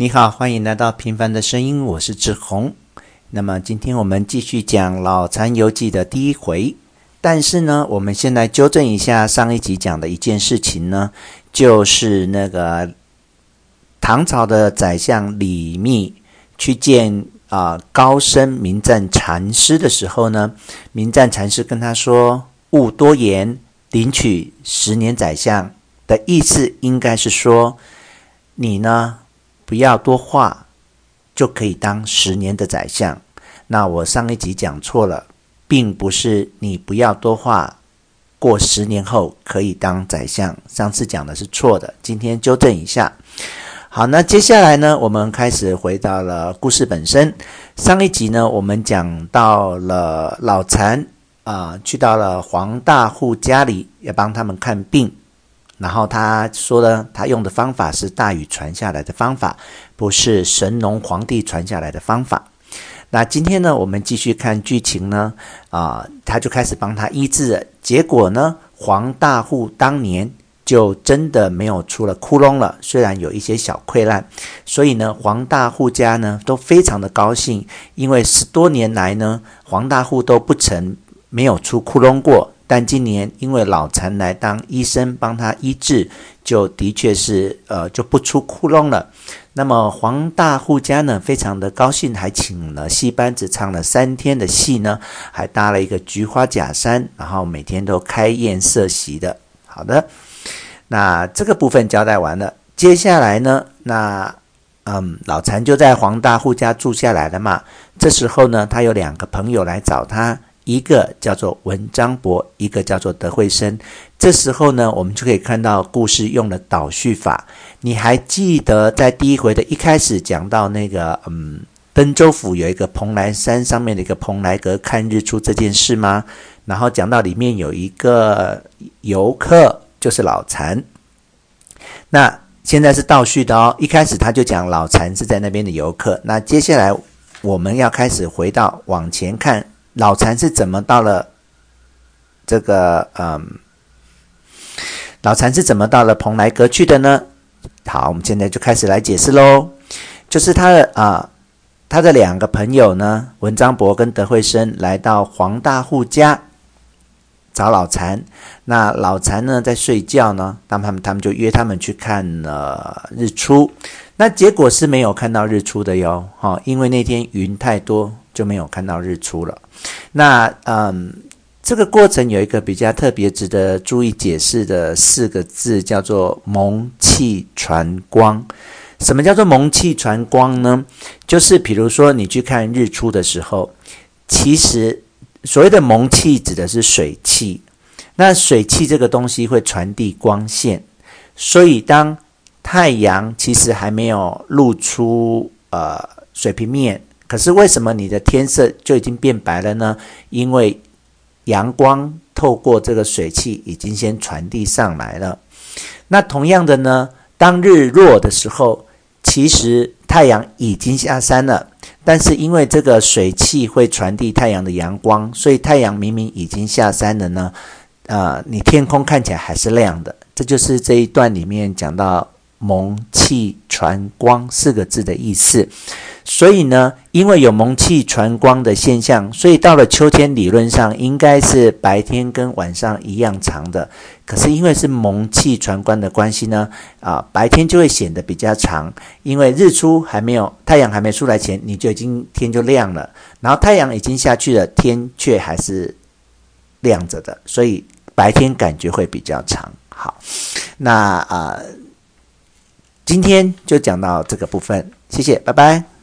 你好，欢迎来到平凡的声音，我是志宏。那么今天我们继续讲《老残游记》的第一回，但是呢，我们先来纠正一下上一集讲的一件事情呢，就是那个唐朝的宰相李密去见啊、高僧明赞禅师的时候呢，明赞禅师跟他说：“勿多言，领取十年宰相。”的意思应该是说，你呢，不要多话，就可以当十年的宰相。那我上一集讲错了，并不是你不要多话，过十年后可以当宰相。上次讲的是错的，今天纠正一下。好，那接下来呢，我们开始回到了故事本身。上一集呢，我们讲到了老残啊、去到了黄大户家里，要帮他们看病。然后他说呢，他用的方法是大禹传下来的方法，不是神农皇帝传下来的方法。那今天呢，我们继续看剧情呢，啊、他就开始帮他医治。结果呢，黄大户当年就真的没有出了窟窿了，虽然有一些小溃烂，所以呢，黄大户家呢都非常的高兴，因为十多年来呢，黄大户都不曾没有出窟窿过。但今年因为老残来当医生帮他医治，就的确是呃就不出窟窿了。那么黄大户家呢非常的高兴，还请了戏班子唱了三天的戏呢，还搭了一个菊花假山，然后每天都开宴设席的。好的，那这个部分交代完了，接下来呢，那嗯老残就在黄大户家住下来了嘛。这时候呢，他有两个朋友来找他。一个叫做文章博，一个叫做德惠生。这时候呢，我们就可以看到故事用了倒叙法。你还记得在第一回的一开始讲到那个，嗯，登州府有一个蓬莱山上面的一个蓬莱阁看日出这件事吗？然后讲到里面有一个游客，就是老残。那现在是倒叙的哦，一开始他就讲老残是在那边的游客。那接下来我们要开始回到往前看。老残是怎么到了这个嗯？老残是怎么到了蓬莱阁去的呢？好，我们现在就开始来解释喽。就是他的啊，他的两个朋友呢，文章伯跟德惠生来到黄大户家找老禅。那老禅呢在睡觉呢，那他们他们就约他们去看了日出。那结果是没有看到日出的哟，哈，因为那天云太多。就没有看到日出了。那嗯，这个过程有一个比较特别值得注意解释的四个字，叫做“蒙气传光”。什么叫做“蒙气传光”呢？就是比如说你去看日出的时候，其实所谓的蒙气指的是水汽。那水汽这个东西会传递光线，所以当太阳其实还没有露出呃水平面。可是为什么你的天色就已经变白了呢？因为阳光透过这个水汽已经先传递上来了。那同样的呢，当日落的时候，其实太阳已经下山了，但是因为这个水汽会传递太阳的阳光，所以太阳明明已经下山了呢，呃，你天空看起来还是亮的。这就是这一段里面讲到“蒙气传光”四个字的意思。所以呢，因为有蒙气传光的现象，所以到了秋天，理论上应该是白天跟晚上一样长的。可是因为是蒙气传光的关系呢，啊，白天就会显得比较长。因为日出还没有，太阳还没出来前，你就已经天就亮了。然后太阳已经下去了，天却还是亮着的，所以白天感觉会比较长。好，那啊，今天就讲到这个部分，谢谢，拜拜。